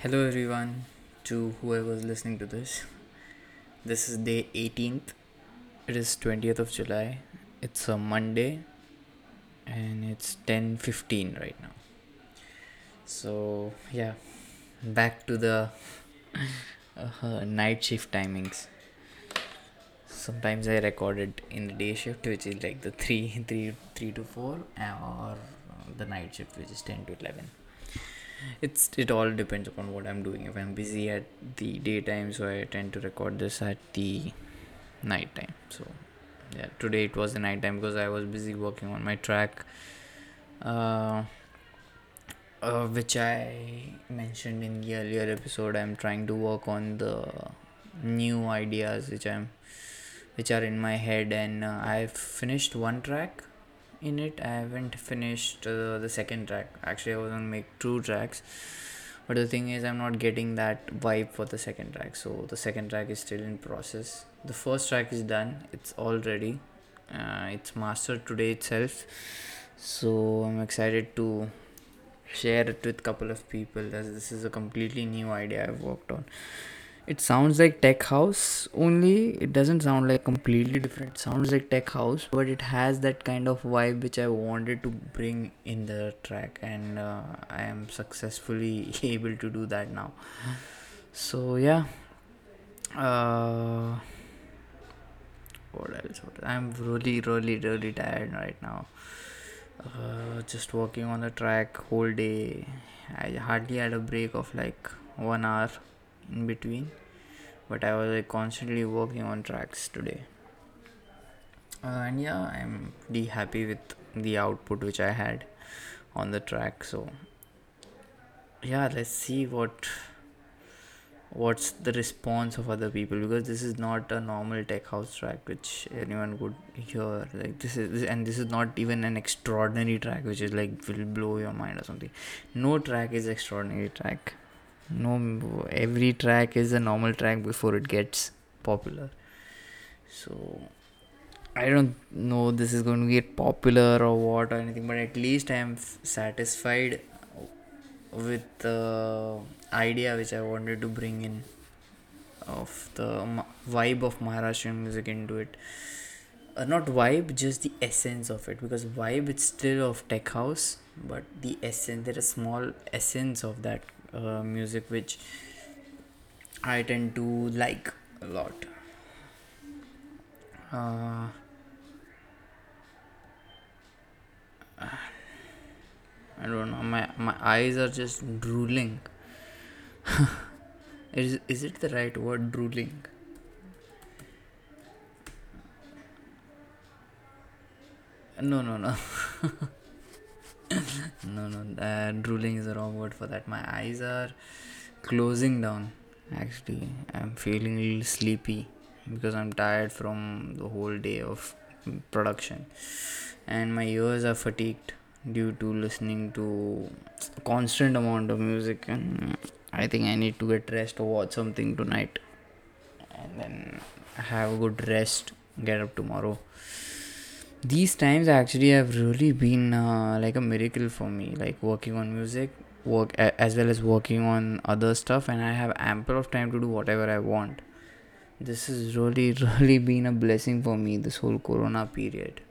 Hello, everyone, to whoever's listening to this. This is day 18th. It is 20th of July. It's a Monday and it's 10:15 right now. So, yeah, back to the uh, night shift timings. Sometimes I record it in the day shift, which is like the 3 3 3 to 4 or the night shift which is 10 to 11 it's it all depends upon what i'm doing. If i'm busy at the daytime so i tend to record this at the night time. So yeah today it was the night time because i was busy working on my track uh, uh, which i mentioned in the earlier episode. I'm trying to work on the new ideas which i'm which are in my head. And uh, i've finished one track in it. I haven't finished uh, the second track. Actually i was gonna make two tracks. But the thing is i'm not getting that vibe for the second track. So the second track is still in process. The first track is done. It's all ready. Uh, it's mastered today itself. So i'm excited to share it with couple of people. As this is a completely new idea i've worked on it sounds like tech house only. It doesn't sound like completely different. It sounds like tech house but it has that kind of vibe which i wanted to bring in the track and uh, i am successfully able to do that now. So yeah. Uh what else? I'm really really really tired right now. Uh, just working on the track whole day. I hardly had a break of like one hour in between but i was like constantly working on tracks today. Uh, and yeah i'm pretty happy with the output which i had on the track so yeah let's see what what's the response of other people because this is not a normal tech house track which anyone would hear like this is and this is not even an extraordinary track which is like will blow your mind or something. No track is extraordinary track no every track is a normal track before it gets popular. So i don't know this is going to get popular or what or anything but at least i am f- satisfied with the idea which i wanted to bring in of the vibe of maharashtrian music into it. Uh, not vibe just the essence of it because vibe it's still of tech house but the essence there is a small essence of that uh, music which I tend to like a lot. Uh, I don't know. My my eyes are just drooling. is is it the right word, drooling? No, no, no. no, no, uh, drooling is the wrong word for that. My eyes are closing down. Actually, I'm feeling a little sleepy because I'm tired from the whole day of production, and my ears are fatigued due to listening to constant amount of music. And I think I need to get rest or watch something tonight, and then have a good rest. Get up tomorrow these times actually have really been uh, like a miracle for me like working on music work as well as working on other stuff and i have ample of time to do whatever i want. This has really really been a blessing for me this whole corona period.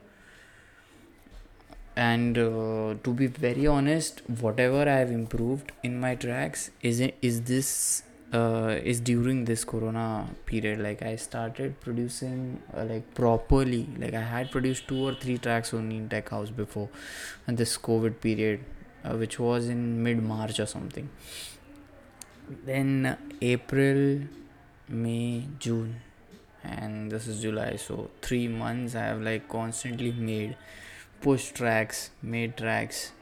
And uh, to be very honest whatever i have improved in my tracks is it is this uh, is during this corona period. Like i started producing uh, like properly. Like i had produced two or three tracks only in tech house before and this covid period uh, which was in mid march or something. Then april may june and this is july. So 3 months i have like constantly made push tracks made tracks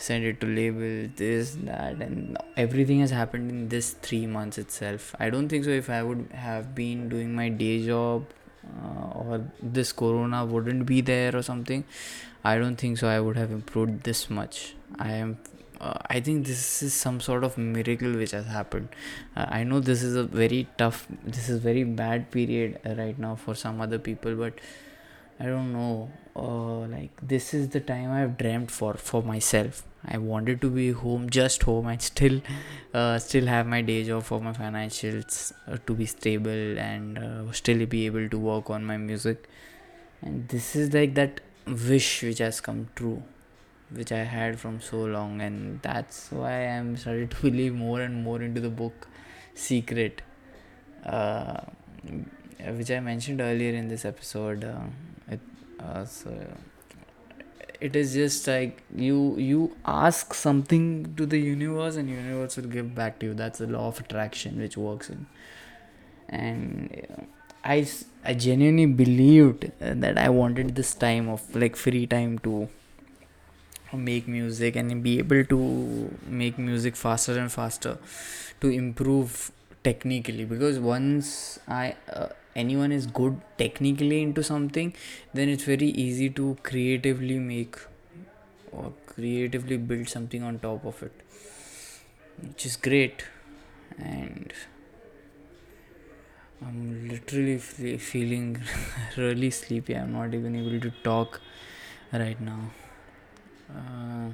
send it to label this that and everything has happened in this three months itself. I don't think so if i would have been doing my day job uh, or this corona wouldn't be there or something i don't think so i would have improved this much. I am uh, i think this is some sort of miracle which has happened. Uh, i know this is a very tough this is very bad period right now for some other people but i don't know uh, like this is the time i've dreamt for for myself I wanted to be home, just home, and still, uh, still have my day job for my financials uh, to be stable and uh, still be able to work on my music. And this is like that wish which has come true, which I had from so long, and that's why I'm started to believe more and more into the book Secret, uh, which I mentioned earlier in this episode. Uh, it, uh, so it is just like you you ask something to the universe and universe will give back to you. That's the law of attraction which works in. And uh, i i genuinely believed that i wanted this time of like free time to make music and be able to make music faster and faster to improve technically. Because once i uh, anyone is good technically into something then it's very easy to creatively make or creatively build something on top of it which is great. And i'm literally feeling really sleepy. I'm not even able to talk right now. Uh,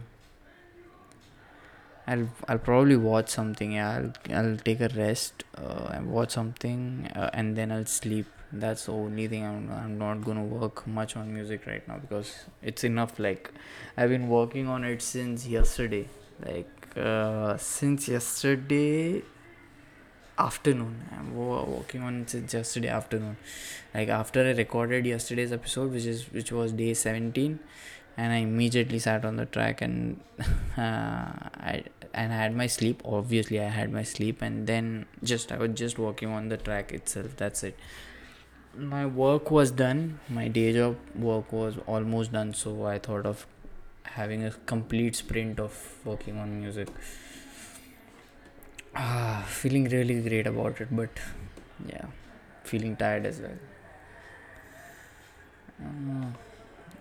I'll I'll probably watch something. Yeah, I'll I'll take a rest uh, and watch something, uh, and then I'll sleep. That's the only thing. I'm I'm not gonna work much on music right now because it's enough. Like I've been working on it since yesterday. Like uh, since yesterday afternoon. I'm working on it since yesterday afternoon. Like after I recorded yesterday's episode, which is which was day seventeen and I immediately sat on the track and uh, I and I had my sleep. Obviously, I had my sleep, and then just I was just working on the track itself. That's it. My work was done. My day job work was almost done. So I thought of having a complete sprint of working on music. Ah, feeling really great about it, but yeah, feeling tired as well. Uh,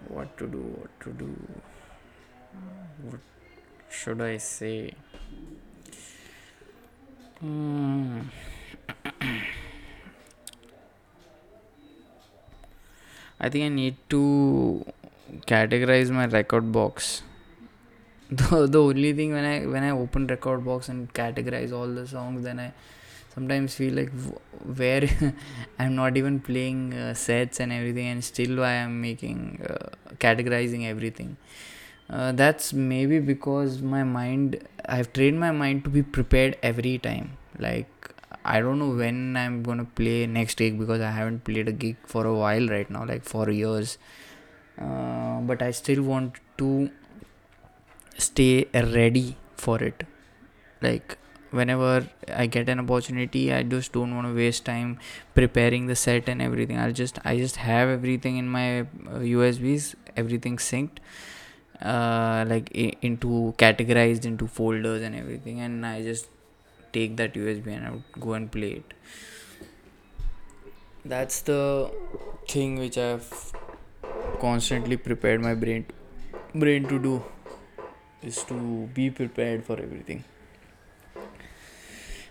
what to do what to do? What should i say? Hmm. i think i need to categorize my Rekordbox. The, the only thing when i when i open Rekordbox and categorize all the songs then i sometimes feel like where i'm not even playing uh, sets and everything and still i'm making uh, categorizing everything. Uh, that's maybe because my mind i've trained my mind to be prepared every time. Like i don't know when i'm gonna play next gig because i haven't played a gig for a while right now like for years. Uh, but i still want to stay ready for it. Like whenever I get an opportunity, I just don't want to waste time preparing the set and everything. I'll just I just have everything in my uh, USBs, everything synced, uh, like into categorized into folders and everything, and I just take that USB and I would go and play it. That's the thing which I've constantly prepared my brain brain to do is to be prepared for everything.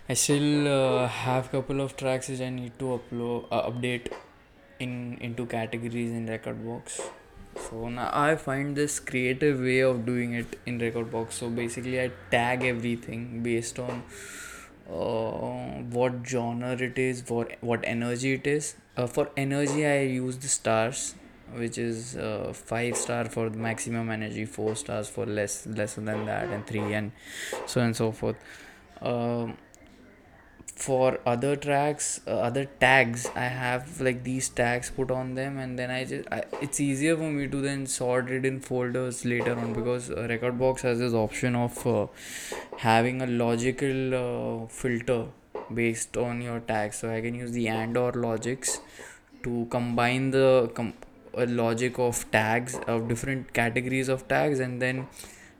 I still uh, have couple of tracks which I need to upload uh, update in into categories in Rekordbox. So now I find this creative way of doing it in Rekordbox. So basically, I tag everything based on uh, what genre it is, for what energy it is. Uh, for energy, I use the stars, which is uh, five star for maximum energy, four stars for less lesser than that, and three and so on and so forth. Um, for other tracks uh, other tags. I have like these tags put on them and then i just I, it's easier for me to then sort it in folders later on because uh, rekordbox has this option of uh, having a logical uh, filter based on your tags so i can use the and or logics to combine the com- logic of tags of different categories of tags and then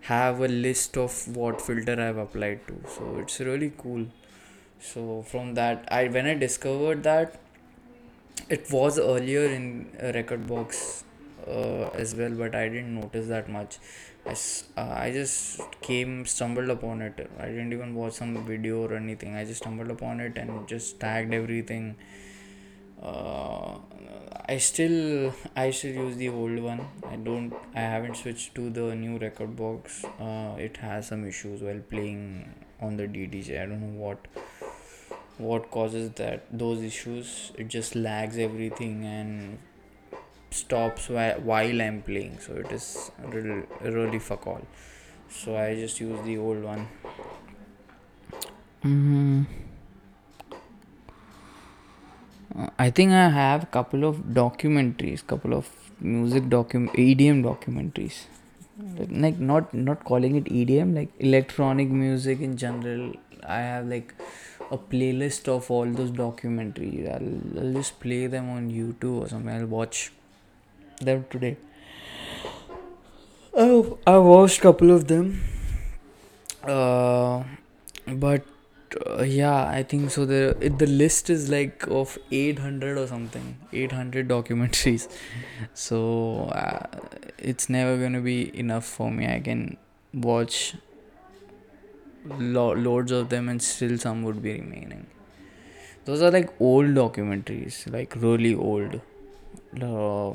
have a list of what filter i've applied to. So it's really cool so from that i when i discovered that it was earlier in rekordbox uh, as well but i didn't notice that much I, uh, I just came stumbled upon it i didn't even watch some video or anything i just stumbled upon it and just tagged everything uh, I still I still use the old one. I don't I haven't switched to the new Rekordbox. Uh, it has some issues while playing on the DDJ. I don't know what what causes that those issues. It just lags everything and stops while, I'm playing. So it is really really fuck all. So I just use the old one. Mm-hmm. I think I have couple of documentaries, couple of music docu EDM documentaries. Like not not calling it EDM, like electronic music in general. I have like a playlist of all those documentaries. I'll, I'll just play them on YouTube or something. I'll watch them today. Oh, I watched couple of them. Uh, but uh, yeah i think so the it, the list is like of 800 or something 800 documentaries so uh, it's never to be enough for me i can watch lo- loads of them and still some would be remaining. Those are like old documentaries like really old. Uh,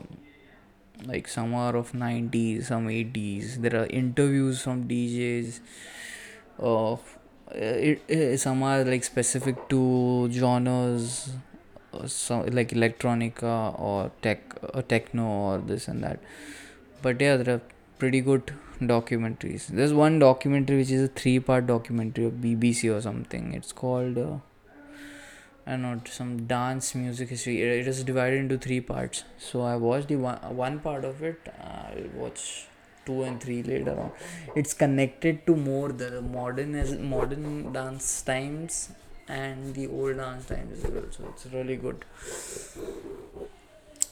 like some are of 90s some 80s there are interviews from djs of uh, it, it, some are like specific to genres uh, some like electronica or tech or techno or this and that. But yeah there are pretty good documentaries. There's one documentary which is a three part documentary of bbc or something. It's called uh, i don't know some dance music history. It is divided into three parts. So i watched the one, one part of it. I'll watch 2 and 3 later on. It's connected to more the modern as modern dance times and the old dance times as well. So it's really good.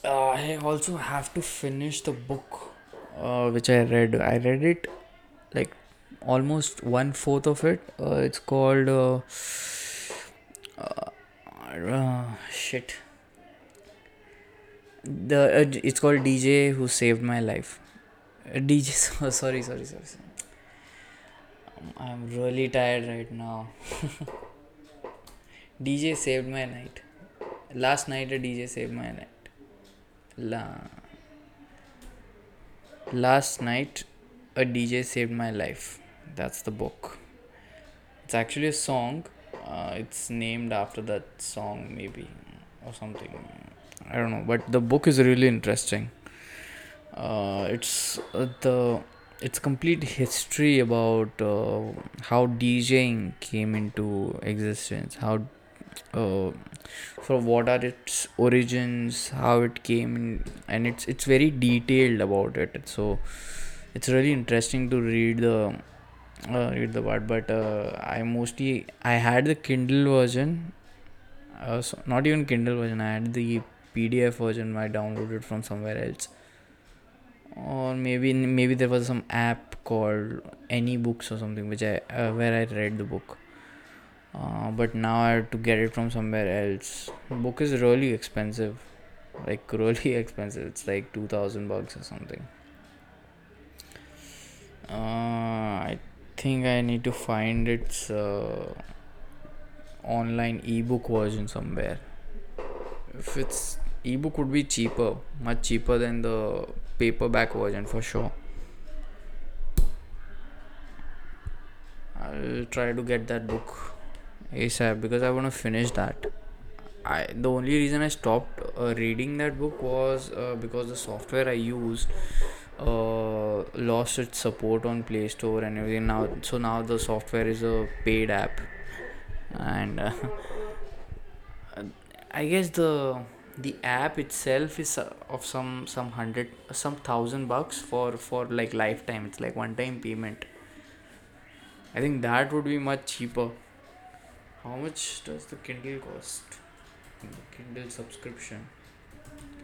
Uh, i also have to finish the book uh, which i read i read it like almost one fourth of it uh, it's called uh, uh, shit the uh, it's called dj who saved my life DJ. sorry, sorry, sorry, sorry. I'm really tired right now. DJ saved my night. Last night, a DJ saved my night. La. Last night, a DJ saved my life. That's the book. It's actually a song. Uh, it's named after that song, maybe, or something. I don't know, but the book is really interesting uh, it's uh, the it's complete history about uh, how DJing came into existence, how for what are its origins, how it came and it's it's very detailed about it. So it's really interesting to read the uh, read the part. But uh, I mostly I had the Kindle version, uh, so not even Kindle version. I had the PDF version. I downloaded from somewhere else or maybe maybe there was some app called any books or something which i uh, where i read the book uh, but now i have to get it from somewhere else. Book is really expensive. Like really expensive. It's like 2000 bucks or something. Uh, i think i need to find its uh, online ebook version somewhere. If it's ebook would be cheaper. Much cheaper than the paperback version for sure. I'll try to get that book asap because i want to finish that i the only reason i stopped uh, reading that book was uh, because the software i used uh, lost its support on play store and everything. Now so now the software is a paid app. And uh, i guess the the app itself is uh, of some some hundred some thousand bucks for for like lifetime. It's like one time payment. I think that would be much cheaper how much does the kindle cost? The kindle subscription.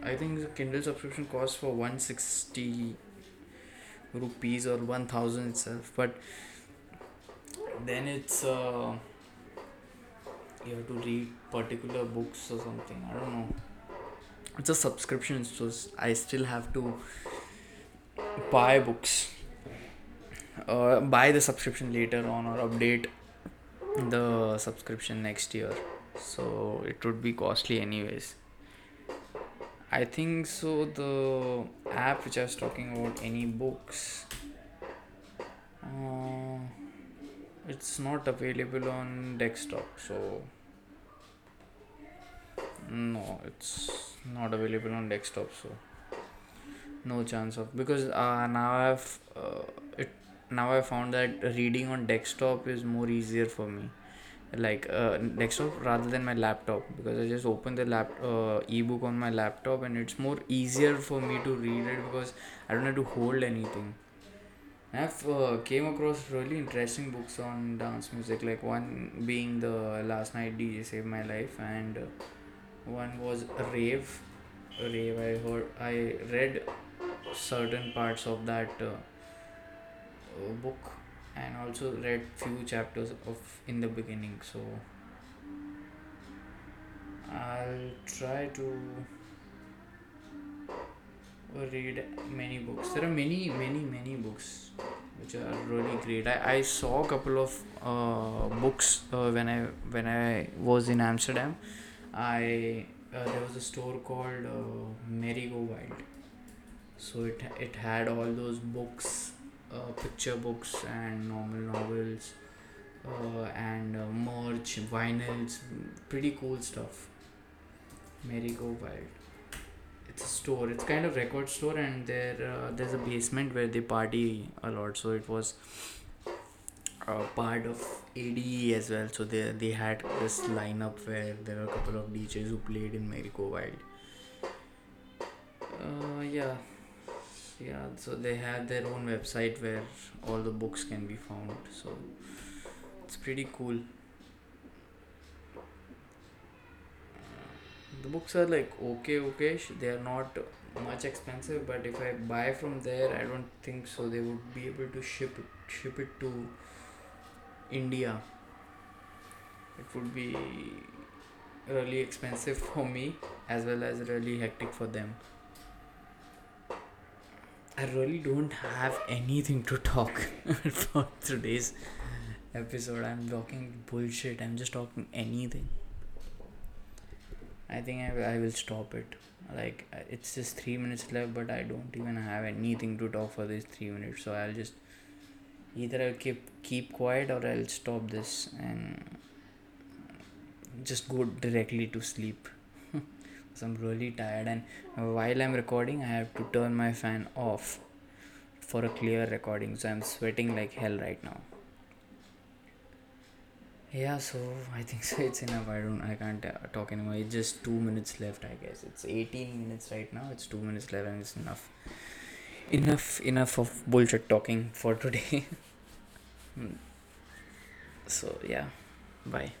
I think the kindle subscription costs for 160 rupees or 1000 itself but then it's uh, you have to read particular books or something i don't know. It's a subscription so i still have to buy books uh, buy the subscription later on or update the subscription next year so it would be costly anyways I think so. The app which I was talking about, any books, uh, it's not available on desktop. So no, it's not available on desktop. So no chance of because uh, now I've uh, it now I found that reading on desktop is more easier for me like uh, desktop rather than my laptop because I just open the lap uh, ebook on my laptop and it's more easier for me to read it because I don't have to hold anything. I've uh, came across really interesting books on dance music like one being the last night DJ saved my life and uh, one was rave rave I heard I read certain parts of that uh, book and also read few chapters of in the beginning so i'll try to read many books. There are many many many books which are really great. I, I saw a couple of uh, books uh, when i when i was in amsterdam. I uh, there was a store called uh, Merry Go Wild so it it had all those books uh, picture books and normal novels uh, and uh, merch, vinyls, pretty cool stuff. Merry Go Wild. It's a store. It's kind of record store, and there uh, there's a basement where they party a lot. So it was a part of ADE as well. So they they had this lineup where there were a couple of DJs who played in Merry Go Wild. Uh, yeah yeah so they have their own website where all the books can be found. So it's pretty cool. Uh, the books are like okay okay. They are not much expensive but if i buy from there i don't think so they would be able to ship it, ship it to india. It would be really expensive for me as well as really hectic for them I really don't have anything to talk for today's episode. I'm talking bullshit. I'm just talking anything. I think I, I will stop it. Like, uh, it's just three minutes left, but I don't even have anything to talk for these three minutes. So I'll just either I'll keep keep quiet or I'll stop this and just go directly to sleep. I'm really tired, and while I'm recording, I have to turn my fan off for a clear recording. So I'm sweating like hell right now. Yeah, so I think so. It's enough. I don't. I can't uh, talk anymore. It's just two minutes left. I guess it's 18 minutes right now. It's two minutes left, and it's enough. Enough. Enough of bullshit talking for today. so yeah, bye.